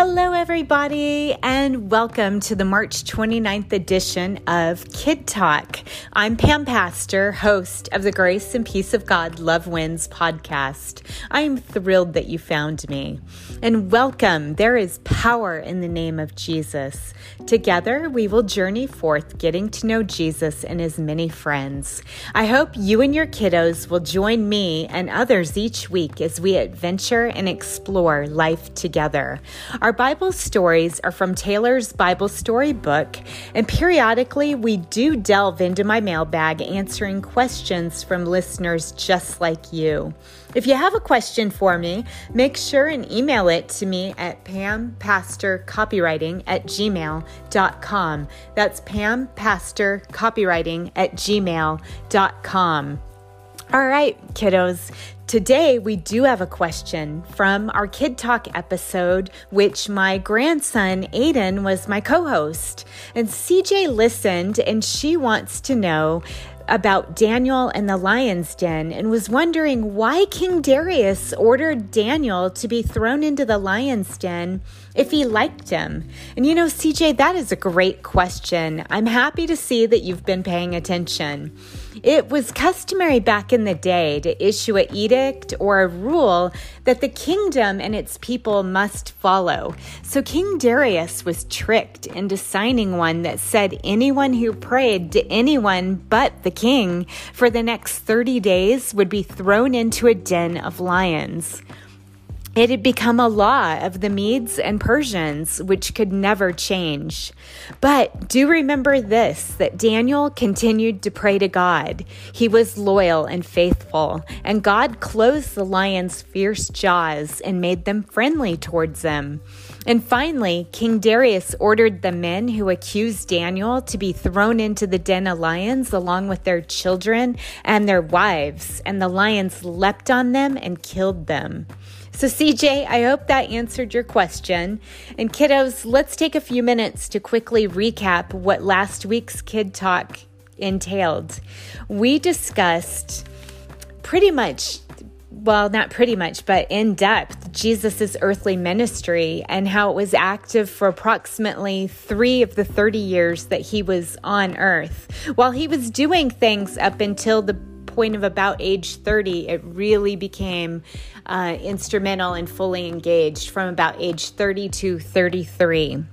Hello, everybody, and welcome to the March 29th edition of Kid Talk. I'm Pam Pastor, host of the Grace and Peace of God Love Wins podcast. I'm thrilled that you found me. And welcome. There is power in the name of Jesus. Together, we will journey forth getting to know Jesus and his many friends. I hope you and your kiddos will join me and others each week as we adventure and explore life together. Our Bible stories are from Taylor's Bible Story book, and periodically we do delve into my mailbag answering questions from listeners just like you. If you have a question for me, make sure and email it to me at pampastorcopywriting at gmail.com. That's pampastorcopywriting at gmail.com. All right, kiddos. Today, we do have a question from our Kid Talk episode, which my grandson Aiden was my co host. And CJ listened and she wants to know about Daniel and the lion's den and was wondering why King Darius ordered Daniel to be thrown into the lion's den if he liked him. And you know, CJ, that is a great question. I'm happy to see that you've been paying attention. It was customary back in the day to issue an edict or a rule that the kingdom and its people must follow. So King Darius was tricked into signing one that said anyone who prayed to anyone but the king for the next 30 days would be thrown into a den of lions. It had become a law of the Medes and Persians, which could never change. But do remember this that Daniel continued to pray to God. He was loyal and faithful, and God closed the lion's fierce jaws and made them friendly towards them. And finally, King Darius ordered the men who accused Daniel to be thrown into the den of lions along with their children and their wives, and the lions leapt on them and killed them. So, CJ, I hope that answered your question. And kiddos, let's take a few minutes to quickly recap what last week's Kid Talk entailed. We discussed pretty much well, not pretty much, but in depth, Jesus' earthly ministry and how it was active for approximately three of the 30 years that he was on earth. While he was doing things up until the point of about age 30, it really became uh, instrumental and fully engaged from about age 30 to 33.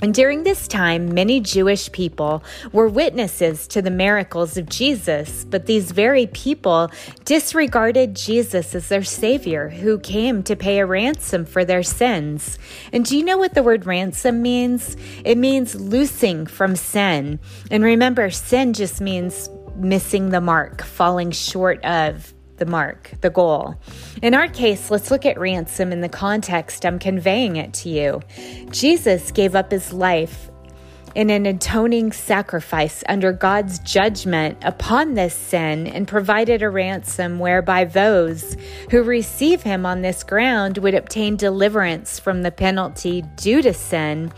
And during this time, many Jewish people were witnesses to the miracles of Jesus, but these very people disregarded Jesus as their Savior who came to pay a ransom for their sins. And do you know what the word ransom means? It means loosing from sin. And remember, sin just means missing the mark, falling short of the mark, the goal. In our case, let's look at ransom in the context I'm conveying it to you. Jesus gave up his life in an atoning sacrifice under God's judgment upon this sin and provided a ransom whereby those who receive him on this ground would obtain deliverance from the penalty due to sin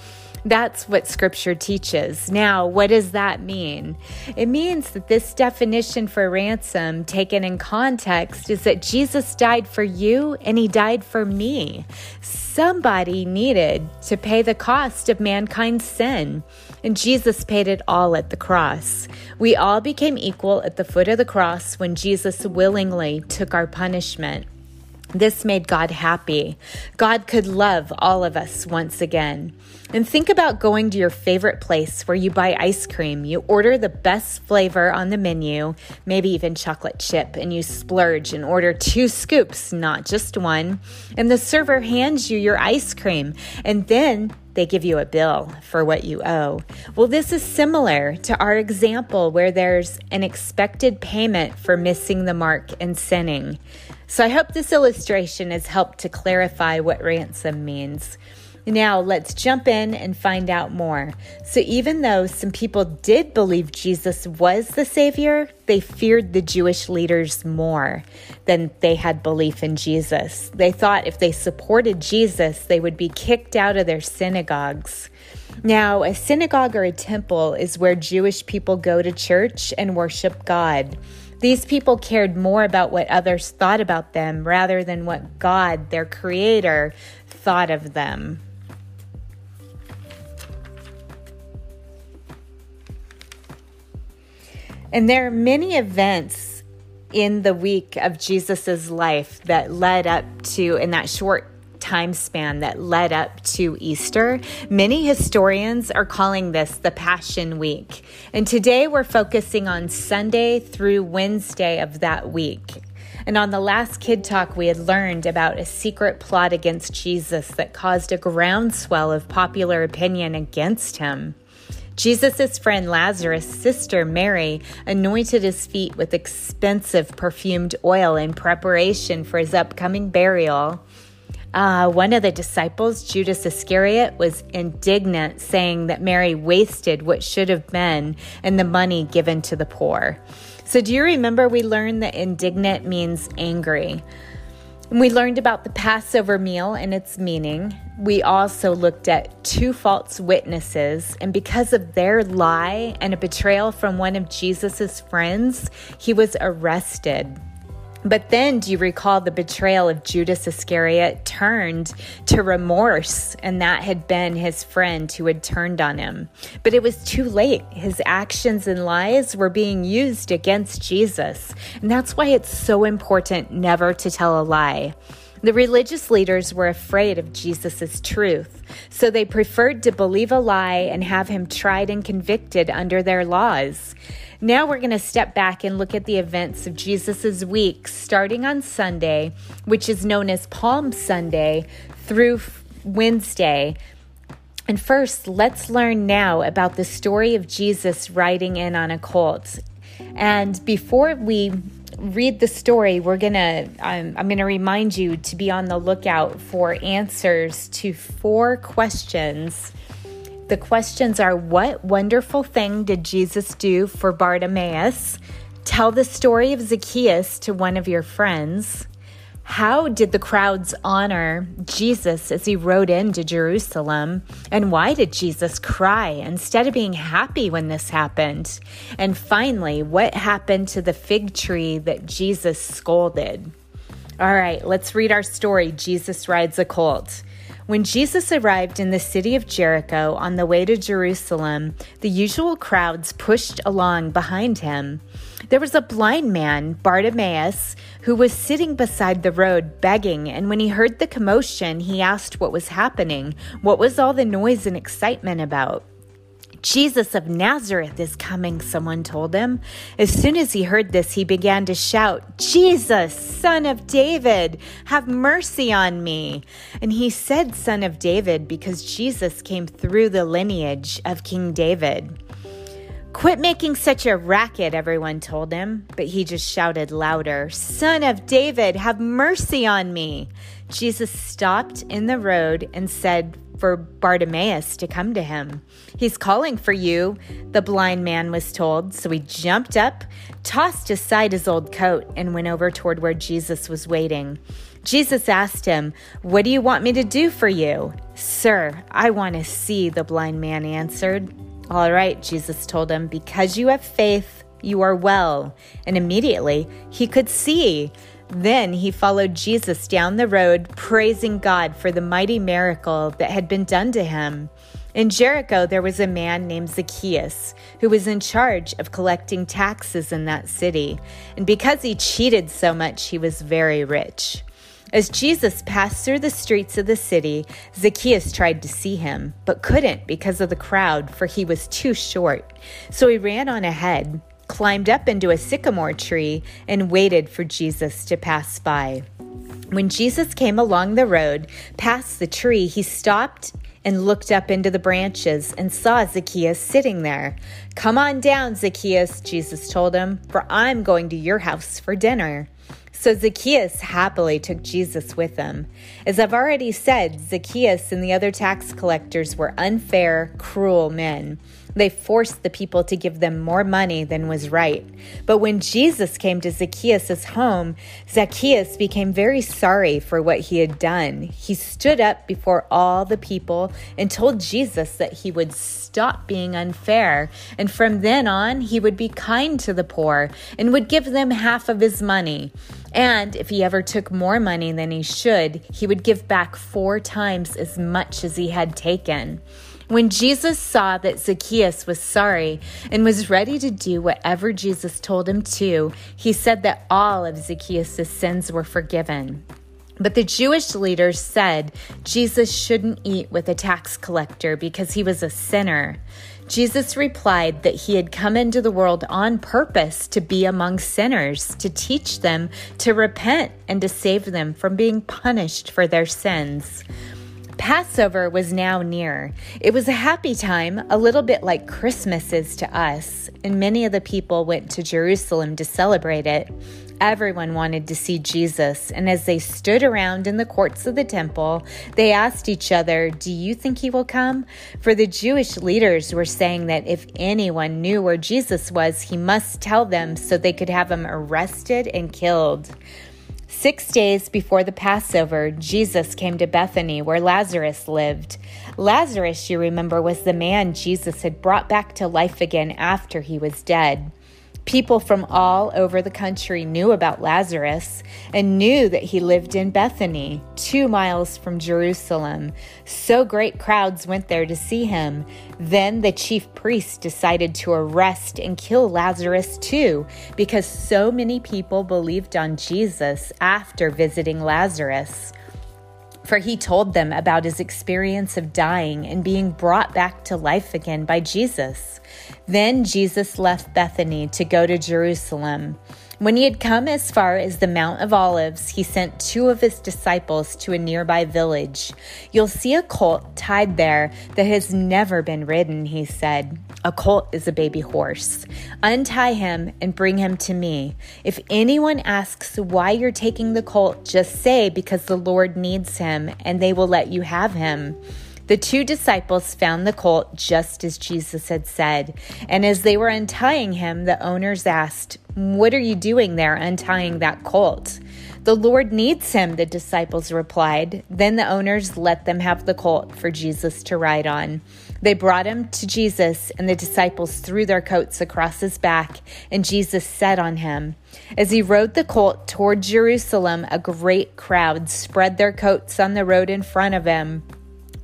that's what scripture teaches. Now, what does that mean? It means that this definition for ransom, taken in context, is that Jesus died for you and he died for me. Somebody needed to pay the cost of mankind's sin, and Jesus paid it all at the cross. We all became equal at the foot of the cross when Jesus willingly took our punishment. This made God happy. God could love all of us once again. And think about going to your favorite place where you buy ice cream. You order the best flavor on the menu, maybe even chocolate chip, and you splurge and order two scoops, not just one. And the server hands you your ice cream. And then they give you a bill for what you owe. Well, this is similar to our example where there's an expected payment for missing the mark and sinning. So I hope this illustration has helped to clarify what ransom means. Now, let's jump in and find out more. So, even though some people did believe Jesus was the Savior, they feared the Jewish leaders more than they had belief in Jesus. They thought if they supported Jesus, they would be kicked out of their synagogues. Now, a synagogue or a temple is where Jewish people go to church and worship God. These people cared more about what others thought about them rather than what God, their creator, thought of them. And there are many events in the week of Jesus's life that led up to in that short time span that led up to Easter. Many historians are calling this the Passion Week. And today we're focusing on Sunday through Wednesday of that week. And on the last Kid Talk, we had learned about a secret plot against Jesus that caused a groundswell of popular opinion against him. Jesus' friend Lazarus' sister Mary anointed his feet with expensive perfumed oil in preparation for his upcoming burial. Uh, one of the disciples, Judas Iscariot, was indignant, saying that Mary wasted what should have been and the money given to the poor. So, do you remember we learned that indignant means angry? We learned about the Passover meal and its meaning. We also looked at two false witnesses, and because of their lie and a betrayal from one of Jesus' friends, he was arrested. But then, do you recall the betrayal of Judas Iscariot turned to remorse? And that had been his friend who had turned on him. But it was too late. His actions and lies were being used against Jesus. And that's why it's so important never to tell a lie. The religious leaders were afraid of Jesus' truth, so they preferred to believe a lie and have him tried and convicted under their laws. Now we're going to step back and look at the events of Jesus' week, starting on Sunday, which is known as Palm Sunday, through Wednesday. And first, let's learn now about the story of Jesus riding in on a colt. And before we read the story, we're gonna um, I'm gonna remind you to be on the lookout for answers to four questions the questions are What wonderful thing did Jesus do for Bartimaeus? Tell the story of Zacchaeus to one of your friends. How did the crowds honor Jesus as he rode into Jerusalem? And why did Jesus cry instead of being happy when this happened? And finally, what happened to the fig tree that Jesus scolded? All right, let's read our story. Jesus rides a colt. When Jesus arrived in the city of Jericho on the way to Jerusalem, the usual crowds pushed along behind him. There was a blind man, Bartimaeus, who was sitting beside the road begging, and when he heard the commotion, he asked what was happening. What was all the noise and excitement about? Jesus of Nazareth is coming, someone told him. As soon as he heard this, he began to shout, Jesus, son of David, have mercy on me. And he said, son of David, because Jesus came through the lineage of King David. Quit making such a racket, everyone told him, but he just shouted louder, Son of David, have mercy on me. Jesus stopped in the road and said, for Bartimaeus to come to him. He's calling for you, the blind man was told. So he jumped up, tossed aside his old coat, and went over toward where Jesus was waiting. Jesus asked him, What do you want me to do for you? Sir, I want to see, the blind man answered. All right, Jesus told him, Because you have faith, you are well. And immediately he could see. Then he followed Jesus down the road, praising God for the mighty miracle that had been done to him. In Jericho, there was a man named Zacchaeus who was in charge of collecting taxes in that city. And because he cheated so much, he was very rich. As Jesus passed through the streets of the city, Zacchaeus tried to see him, but couldn't because of the crowd, for he was too short. So he ran on ahead climbed up into a sycamore tree, and waited for Jesus to pass by. When Jesus came along the road, past the tree, he stopped and looked up into the branches and saw Zacchaeus sitting there. Come on down, Zacchaeus, Jesus told him, for I'm going to your house for dinner. So Zacchaeus happily took Jesus with him. As I've already said, Zacchaeus and the other tax collectors were unfair, cruel men. They forced the people to give them more money than was right. But when Jesus came to Zacchaeus' home, Zacchaeus became very sorry for what he had done. He stood up before all the people and told Jesus that he would stop being unfair. And from then on, he would be kind to the poor and would give them half of his money. And if he ever took more money than he should, he would give back four times as much as he had taken. When Jesus saw that Zacchaeus was sorry and was ready to do whatever Jesus told him to, he said that all of Zacchaeus' sins were forgiven. But the Jewish leaders said Jesus shouldn't eat with a tax collector because he was a sinner. Jesus replied that he had come into the world on purpose to be among sinners, to teach them to repent and to save them from being punished for their sins. Passover was now near. It was a happy time, a little bit like Christmas is to us, and many of the people went to Jerusalem to celebrate it. Everyone wanted to see Jesus, and as they stood around in the courts of the temple, they asked each other, Do you think he will come? For the Jewish leaders were saying that if anyone knew where Jesus was, he must tell them so they could have him arrested and killed. Six days before the Passover, Jesus came to Bethany where Lazarus lived. Lazarus, you remember, was the man Jesus had brought back to life again after he was dead. People from all over the country knew about Lazarus and knew that he lived in Bethany, two miles from Jerusalem. So great crowds went there to see him. Then the chief priests decided to arrest and kill Lazarus too, because so many people believed on Jesus after visiting Lazarus for he told them about his experience of dying and being brought back to life again by Jesus. Then Jesus left Bethany to go to Jerusalem. When he had come as far as the Mount of Olives, he sent two of his disciples to a nearby village. You'll see a colt tied there that has never been ridden, he said. A colt is a baby horse. Untie him and bring him to me. If anyone asks why you're taking the colt, just say because the Lord needs him, and they will let you have him. The two disciples found the colt just as Jesus had said. And as they were untying him, the owners asked, What are you doing there untying that colt? The Lord needs him, the disciples replied. Then the owners let them have the colt for Jesus to ride on. They brought him to Jesus, and the disciples threw their coats across his back, and Jesus sat on him. As he rode the colt toward Jerusalem, a great crowd spread their coats on the road in front of him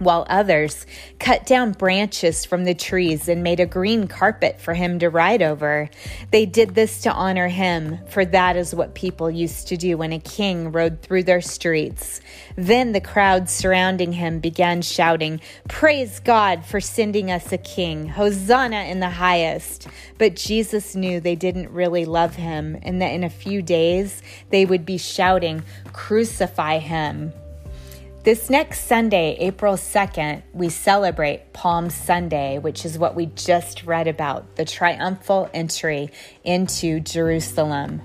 while others cut down branches from the trees and made a green carpet for him to ride over. They did this to honor him, for that is what people used to do when a king rode through their streets. Then the crowd surrounding him began shouting, Praise God for sending us a king! Hosanna in the highest! But Jesus knew they didn't really love him, and that in a few days they would be shouting, Crucify him! This next Sunday, April 2nd, we celebrate Palm Sunday, which is what we just read about the triumphal entry into Jerusalem.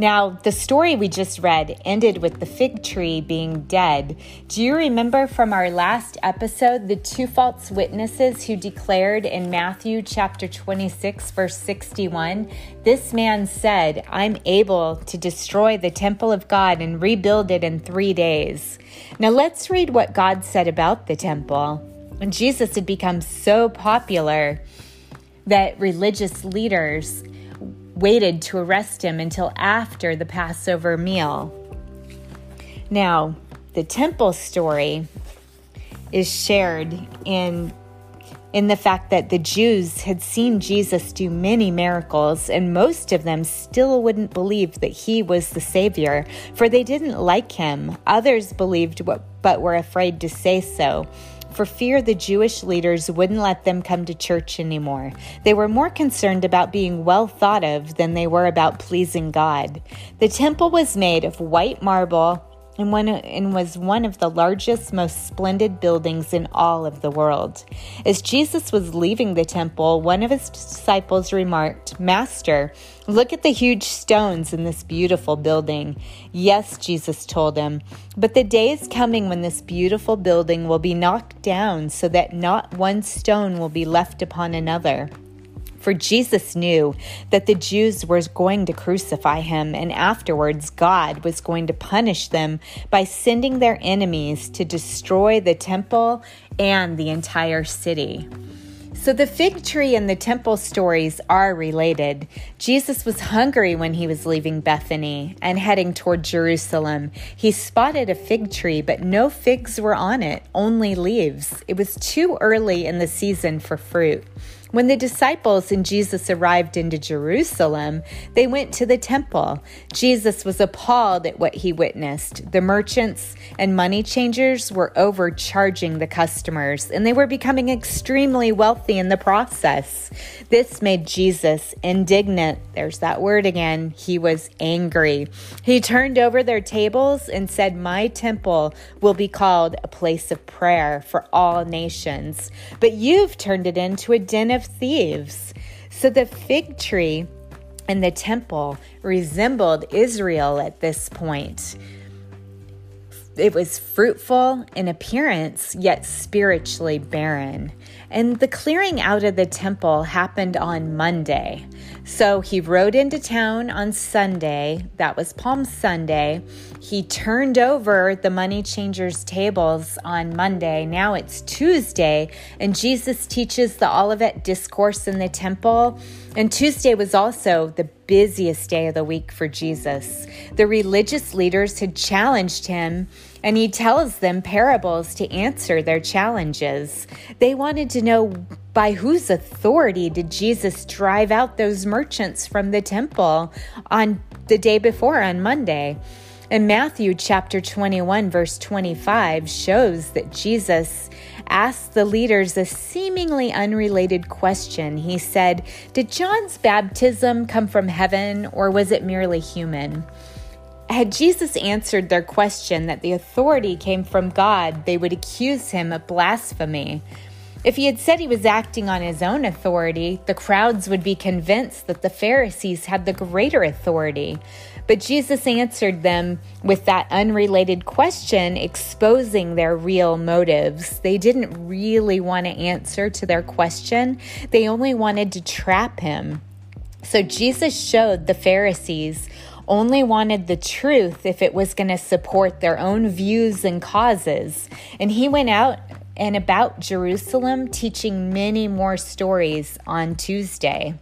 Now, the story we just read ended with the fig tree being dead. Do you remember from our last episode the two false witnesses who declared in Matthew chapter 26, verse 61? This man said, I'm able to destroy the temple of God and rebuild it in three days. Now, let's read what God said about the temple. When Jesus had become so popular that religious leaders waited to arrest him until after the Passover meal. Now, the temple story is shared in in the fact that the Jews had seen Jesus do many miracles, and most of them still wouldn't believe that he was the Savior, for they didn't like him. Others believed what, but were afraid to say so for fear the Jewish leaders wouldn't let them come to church anymore. They were more concerned about being well thought of than they were about pleasing God. The temple was made of white marble and, one, and was one of the largest, most splendid buildings in all of the world. As Jesus was leaving the temple, one of his disciples remarked, Master, look at the huge stones in this beautiful building. Yes, Jesus told him, but the day is coming when this beautiful building will be knocked down so that not one stone will be left upon another. For Jesus knew that the Jews were going to crucify him, and afterwards God was going to punish them by sending their enemies to destroy the temple and the entire city. So the fig tree and the temple stories are related. Jesus was hungry when he was leaving Bethany and heading toward Jerusalem. He spotted a fig tree, but no figs were on it, only leaves. It was too early in the season for fruit. When the disciples and Jesus arrived into Jerusalem, they went to the temple. Jesus was appalled at what he witnessed. The merchants and money changers were overcharging the customers, and they were becoming extremely wealthy in the process. This made Jesus indignant. There's that word again. He was angry. He turned over their tables and said, My temple will be called a place of prayer for all nations, but you've turned it into a den of of thieves. So the fig tree and the temple resembled Israel at this point. It was fruitful in appearance, yet spiritually barren. And the clearing out of the temple happened on Monday. So he rode into town on Sunday. That was Palm Sunday. He turned over the money changers' tables on Monday. Now it's Tuesday, and Jesus teaches the Olivet Discourse in the temple. And Tuesday was also the busiest day of the week for Jesus. The religious leaders had challenged him and he tells them parables to answer their challenges. They wanted to know by whose authority did Jesus drive out those merchants from the temple on the day before, on Monday? And Matthew chapter 21, verse 25 shows that Jesus asked the leaders a seemingly unrelated question. He said, Did John's baptism come from heaven or was it merely human? Had Jesus answered their question that the authority came from God, they would accuse him of blasphemy. If he had said he was acting on his own authority, the crowds would be convinced that the Pharisees had the greater authority. But Jesus answered them with that unrelated question, exposing their real motives. They didn't really want to answer to their question, they only wanted to trap him. So Jesus showed the Pharisees only wanted the truth if it was going to support their own views and causes. And he went out and about Jerusalem teaching many more stories on Tuesday.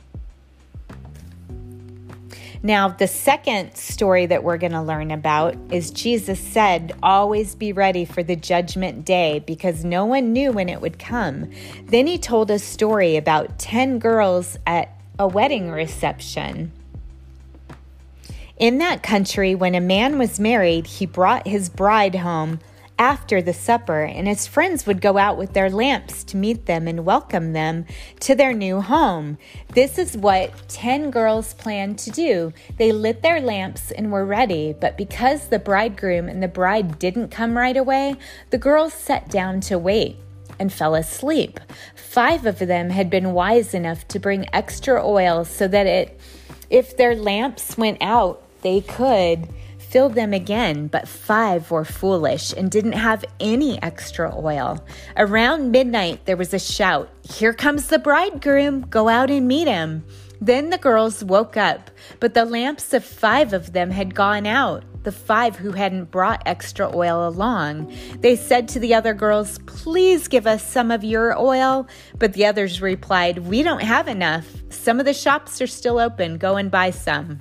Now, the second story that we're going to learn about is Jesus said, Always be ready for the judgment day because no one knew when it would come. Then he told a story about 10 girls at a wedding reception. In that country, when a man was married, he brought his bride home after the supper, and his friends would go out with their lamps to meet them and welcome them to their new home. This is what 10 girls planned to do. They lit their lamps and were ready, but because the bridegroom and the bride didn't come right away, the girls sat down to wait and fell asleep. Five of them had been wise enough to bring extra oil so that it if their lamps went out, they could fill them again, but five were foolish and didn't have any extra oil. Around midnight, there was a shout Here comes the bridegroom, go out and meet him. Then the girls woke up, but the lamps of five of them had gone out, the five who hadn't brought extra oil along. They said to the other girls, Please give us some of your oil. But the others replied, We don't have enough. Some of the shops are still open. Go and buy some.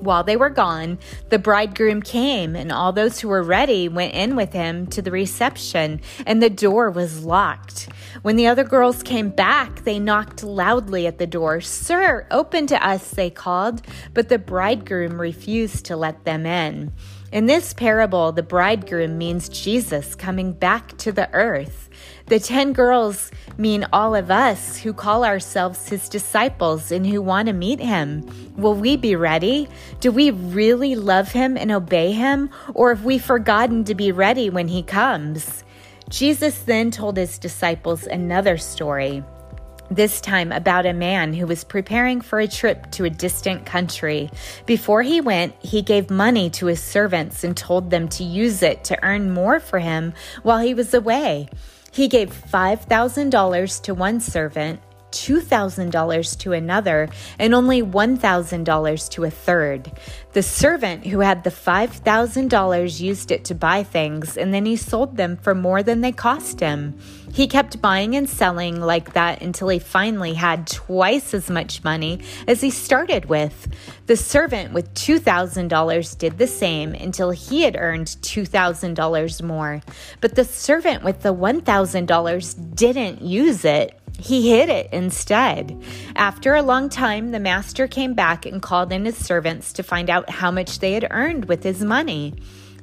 While they were gone, the bridegroom came, and all those who were ready went in with him to the reception, and the door was locked. When the other girls came back, they knocked loudly at the door. Sir, open to us, they called, but the bridegroom refused to let them in. In this parable, the bridegroom means Jesus coming back to the earth. The 10 girls mean all of us who call ourselves his disciples and who want to meet him. Will we be ready? Do we really love him and obey him? Or have we forgotten to be ready when he comes? Jesus then told his disciples another story this time about a man who was preparing for a trip to a distant country. Before he went, he gave money to his servants and told them to use it to earn more for him while he was away. He gave $5,000 to one servant $2,000 to another, and only $1,000 to a third. The servant who had the $5,000 used it to buy things, and then he sold them for more than they cost him. He kept buying and selling like that until he finally had twice as much money as he started with. The servant with $2,000 did the same until he had earned $2,000 more. But the servant with the $1,000 didn't use it. He hid it instead. After a long time, the master came back and called in his servants to find out how much they had earned with his money.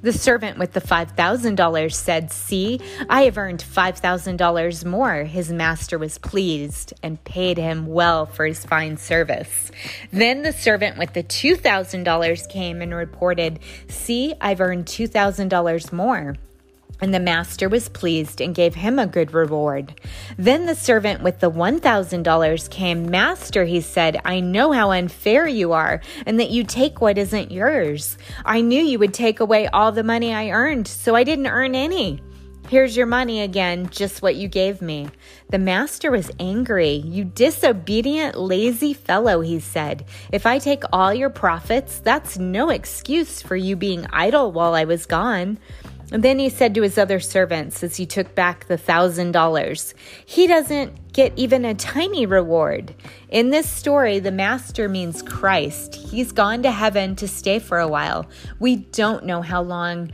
The servant with the $5,000 said, See, I have earned $5,000 more. His master was pleased and paid him well for his fine service. Then the servant with the $2,000 came and reported, See, I've earned $2,000 more. And the master was pleased and gave him a good reward. Then the servant with the $1,000 came. Master, he said, I know how unfair you are and that you take what isn't yours. I knew you would take away all the money I earned, so I didn't earn any. Here's your money again, just what you gave me. The master was angry. You disobedient, lazy fellow, he said. If I take all your profits, that's no excuse for you being idle while I was gone. Then he said to his other servants as he took back the thousand dollars, He doesn't get even a tiny reward. In this story, the master means Christ. He's gone to heaven to stay for a while. We don't know how long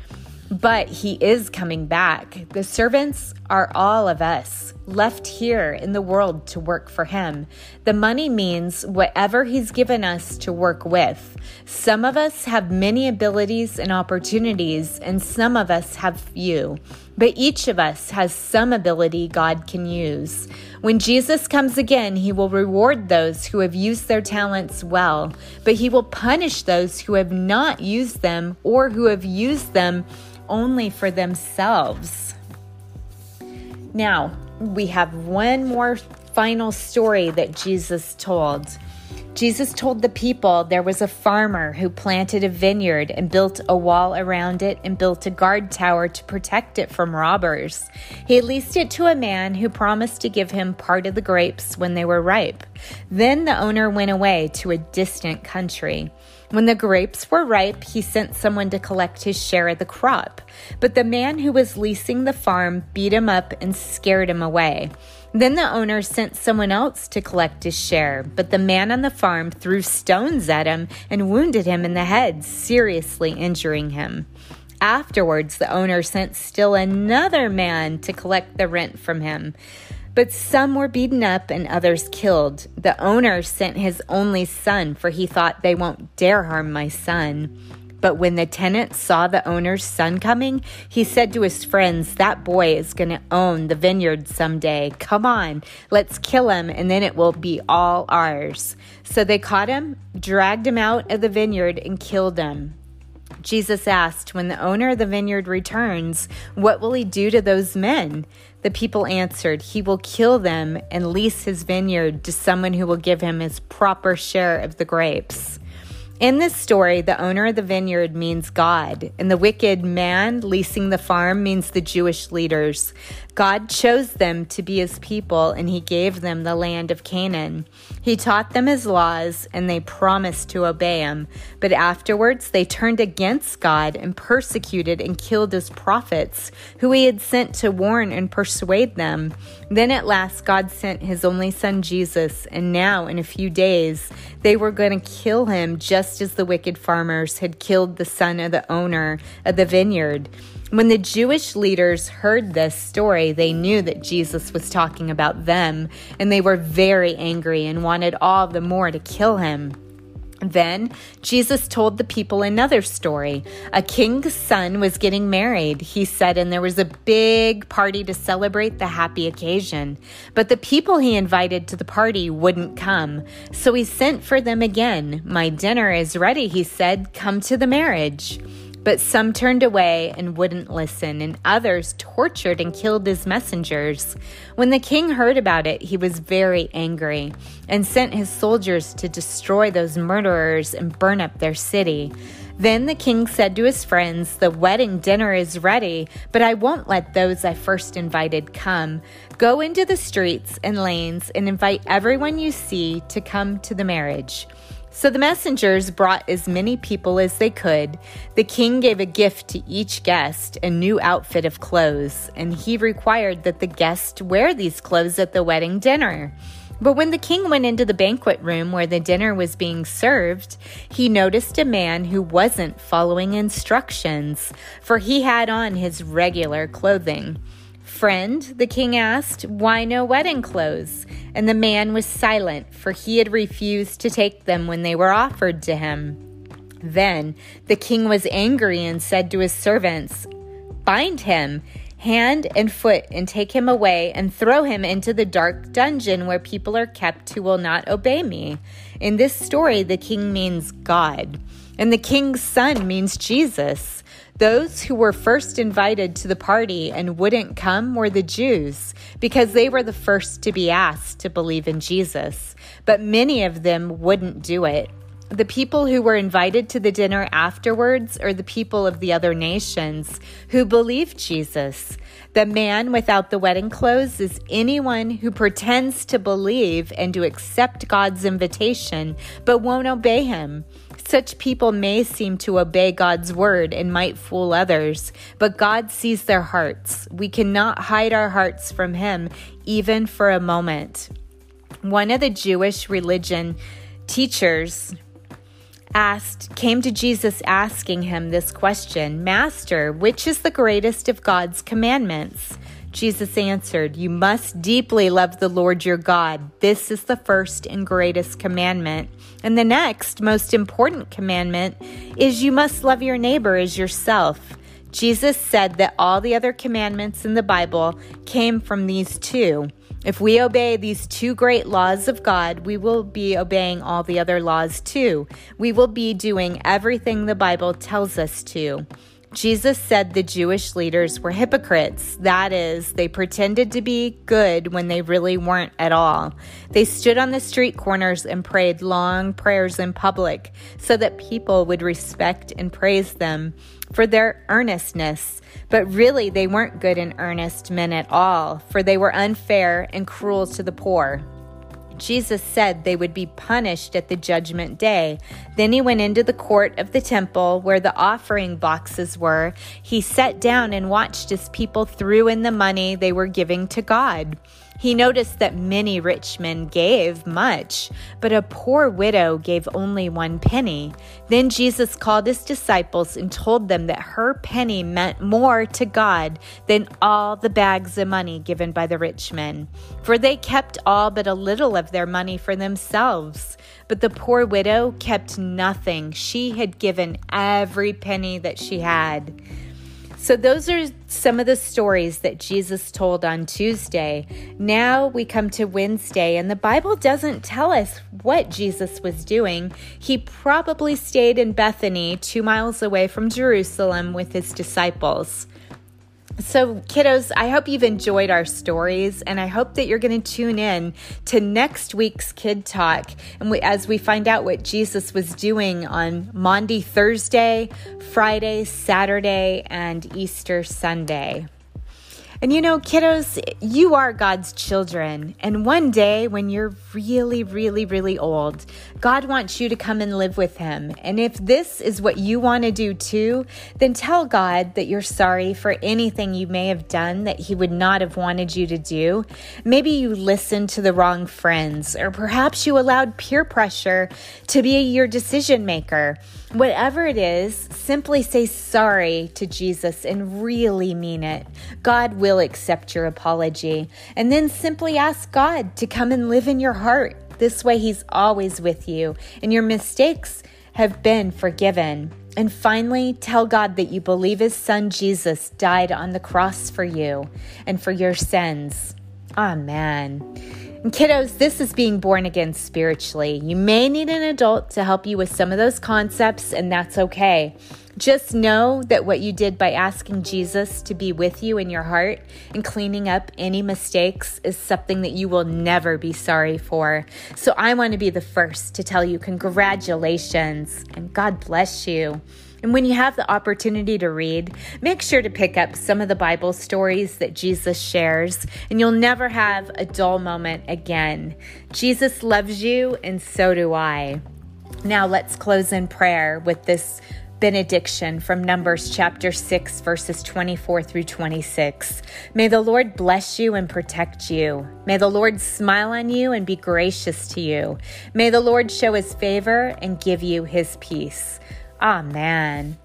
but he is coming back. The servants are all of us left here in the world to work for him. The money means whatever he's given us to work with. Some of us have many abilities and opportunities, and some of us have few. But each of us has some ability God can use. When Jesus comes again, he will reward those who have used their talents well, but he will punish those who have not used them or who have used them only for themselves. Now, we have one more final story that Jesus told. Jesus told the people there was a farmer who planted a vineyard and built a wall around it and built a guard tower to protect it from robbers. He leased it to a man who promised to give him part of the grapes when they were ripe. Then the owner went away to a distant country. When the grapes were ripe, he sent someone to collect his share of the crop. But the man who was leasing the farm beat him up and scared him away. Then the owner sent someone else to collect his share, but the man on the farm threw stones at him and wounded him in the head, seriously injuring him. Afterwards, the owner sent still another man to collect the rent from him. But some were beaten up and others killed. The owner sent his only son, for he thought they won't dare harm my son. But when the tenant saw the owner's son coming, he said to his friends, That boy is going to own the vineyard someday. Come on, let's kill him, and then it will be all ours. So they caught him, dragged him out of the vineyard, and killed him. Jesus asked, When the owner of the vineyard returns, what will he do to those men? The people answered, He will kill them and lease his vineyard to someone who will give him his proper share of the grapes. In this story, the owner of the vineyard means God, and the wicked man leasing the farm means the Jewish leaders. God chose them to be his people, and he gave them the land of Canaan. He taught them his laws, and they promised to obey him. But afterwards, they turned against God and persecuted and killed his prophets, who he had sent to warn and persuade them. Then at last, God sent his only son, Jesus, and now, in a few days, they were going to kill him just as the wicked farmers had killed the son of the owner of the vineyard. When the Jewish leaders heard this story, they knew that Jesus was talking about them, and they were very angry and wanted all the more to kill him. Then Jesus told the people another story. A king's son was getting married, he said, and there was a big party to celebrate the happy occasion. But the people he invited to the party wouldn't come. So he sent for them again. My dinner is ready, he said. Come to the marriage. But some turned away and wouldn't listen, and others tortured and killed his messengers. When the king heard about it, he was very angry and sent his soldiers to destroy those murderers and burn up their city. Then the king said to his friends, The wedding dinner is ready, but I won't let those I first invited come. Go into the streets and lanes and invite everyone you see to come to the marriage. So the messengers brought as many people as they could. The king gave a gift to each guest, a new outfit of clothes, and he required that the guest wear these clothes at the wedding dinner. But when the king went into the banquet room where the dinner was being served, he noticed a man who wasn't following instructions, for he had on his regular clothing. Friend, the king asked, why no wedding clothes? And the man was silent, for he had refused to take them when they were offered to him. Then the king was angry and said to his servants, Bind him hand and foot and take him away and throw him into the dark dungeon where people are kept who will not obey me. In this story, the king means God, and the king's son means Jesus. Those who were first invited to the party and wouldn't come were the Jews, because they were the first to be asked to believe in Jesus. But many of them wouldn't do it. The people who were invited to the dinner afterwards are the people of the other nations who believed Jesus. The man without the wedding clothes is anyone who pretends to believe and to accept God's invitation but won't obey him. Such people may seem to obey God's word and might fool others, but God sees their hearts. We cannot hide our hearts from Him, even for a moment. One of the Jewish religion teachers asked came to Jesus asking him this question, "Master, which is the greatest of God's commandments?" Jesus answered, You must deeply love the Lord your God. This is the first and greatest commandment. And the next, most important commandment is you must love your neighbor as yourself. Jesus said that all the other commandments in the Bible came from these two. If we obey these two great laws of God, we will be obeying all the other laws too. We will be doing everything the Bible tells us to. Jesus said the Jewish leaders were hypocrites. That is, they pretended to be good when they really weren't at all. They stood on the street corners and prayed long prayers in public so that people would respect and praise them for their earnestness. But really, they weren't good and earnest men at all, for they were unfair and cruel to the poor. Jesus said they would be punished at the judgment day. Then he went into the court of the temple where the offering boxes were. He sat down and watched as people threw in the money they were giving to God. He noticed that many rich men gave much, but a poor widow gave only one penny. Then Jesus called his disciples and told them that her penny meant more to God than all the bags of money given by the rich men. For they kept all but a little of their money for themselves. But the poor widow kept nothing. She had given every penny that she had. So, those are some of the stories that Jesus told on Tuesday. Now we come to Wednesday, and the Bible doesn't tell us what Jesus was doing. He probably stayed in Bethany, two miles away from Jerusalem, with his disciples. So, kiddos, I hope you've enjoyed our stories, and I hope that you're going to tune in to next week's Kid Talk, and we, as we find out what Jesus was doing on Maundy Thursday, Friday, Saturday, and Easter Sunday. And you know, kiddos, you are God's children. And one day when you're really, really, really old, God wants you to come and live with Him. And if this is what you want to do too, then tell God that you're sorry for anything you may have done that He would not have wanted you to do. Maybe you listened to the wrong friends, or perhaps you allowed peer pressure to be your decision maker. Whatever it is, simply say sorry to Jesus and really mean it. God will accept your apology. And then simply ask God to come and live in your heart. This way, He's always with you, and your mistakes have been forgiven. And finally, tell God that you believe His Son Jesus died on the cross for you and for your sins. Amen. And kiddos, this is being born again spiritually. You may need an adult to help you with some of those concepts, and that's okay. Just know that what you did by asking Jesus to be with you in your heart and cleaning up any mistakes is something that you will never be sorry for. So I want to be the first to tell you congratulations and God bless you. And when you have the opportunity to read, make sure to pick up some of the Bible stories that Jesus shares, and you'll never have a dull moment again. Jesus loves you, and so do I. Now, let's close in prayer with this benediction from Numbers chapter 6, verses 24 through 26. May the Lord bless you and protect you. May the Lord smile on you and be gracious to you. May the Lord show his favor and give you his peace. Amen.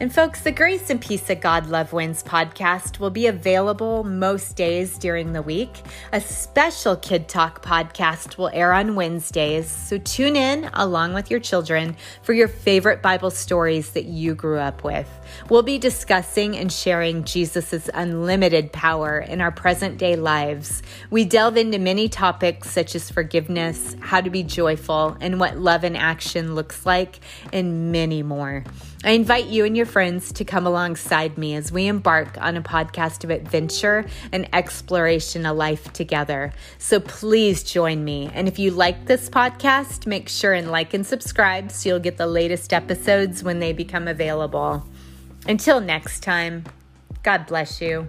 And folks, the Grace and Peace of God Love Wins podcast will be available most days during the week. A special Kid Talk podcast will air on Wednesdays, so tune in along with your children for your favorite Bible stories that you grew up with. We'll be discussing and sharing Jesus' unlimited power in our present day lives. We delve into many topics such as forgiveness, how to be joyful, and what love in action looks like, and many more. I invite you and your friends to come alongside me as we embark on a podcast of adventure and exploration of life together. So please join me. And if you like this podcast, make sure and like and subscribe so you'll get the latest episodes when they become available. Until next time, God bless you.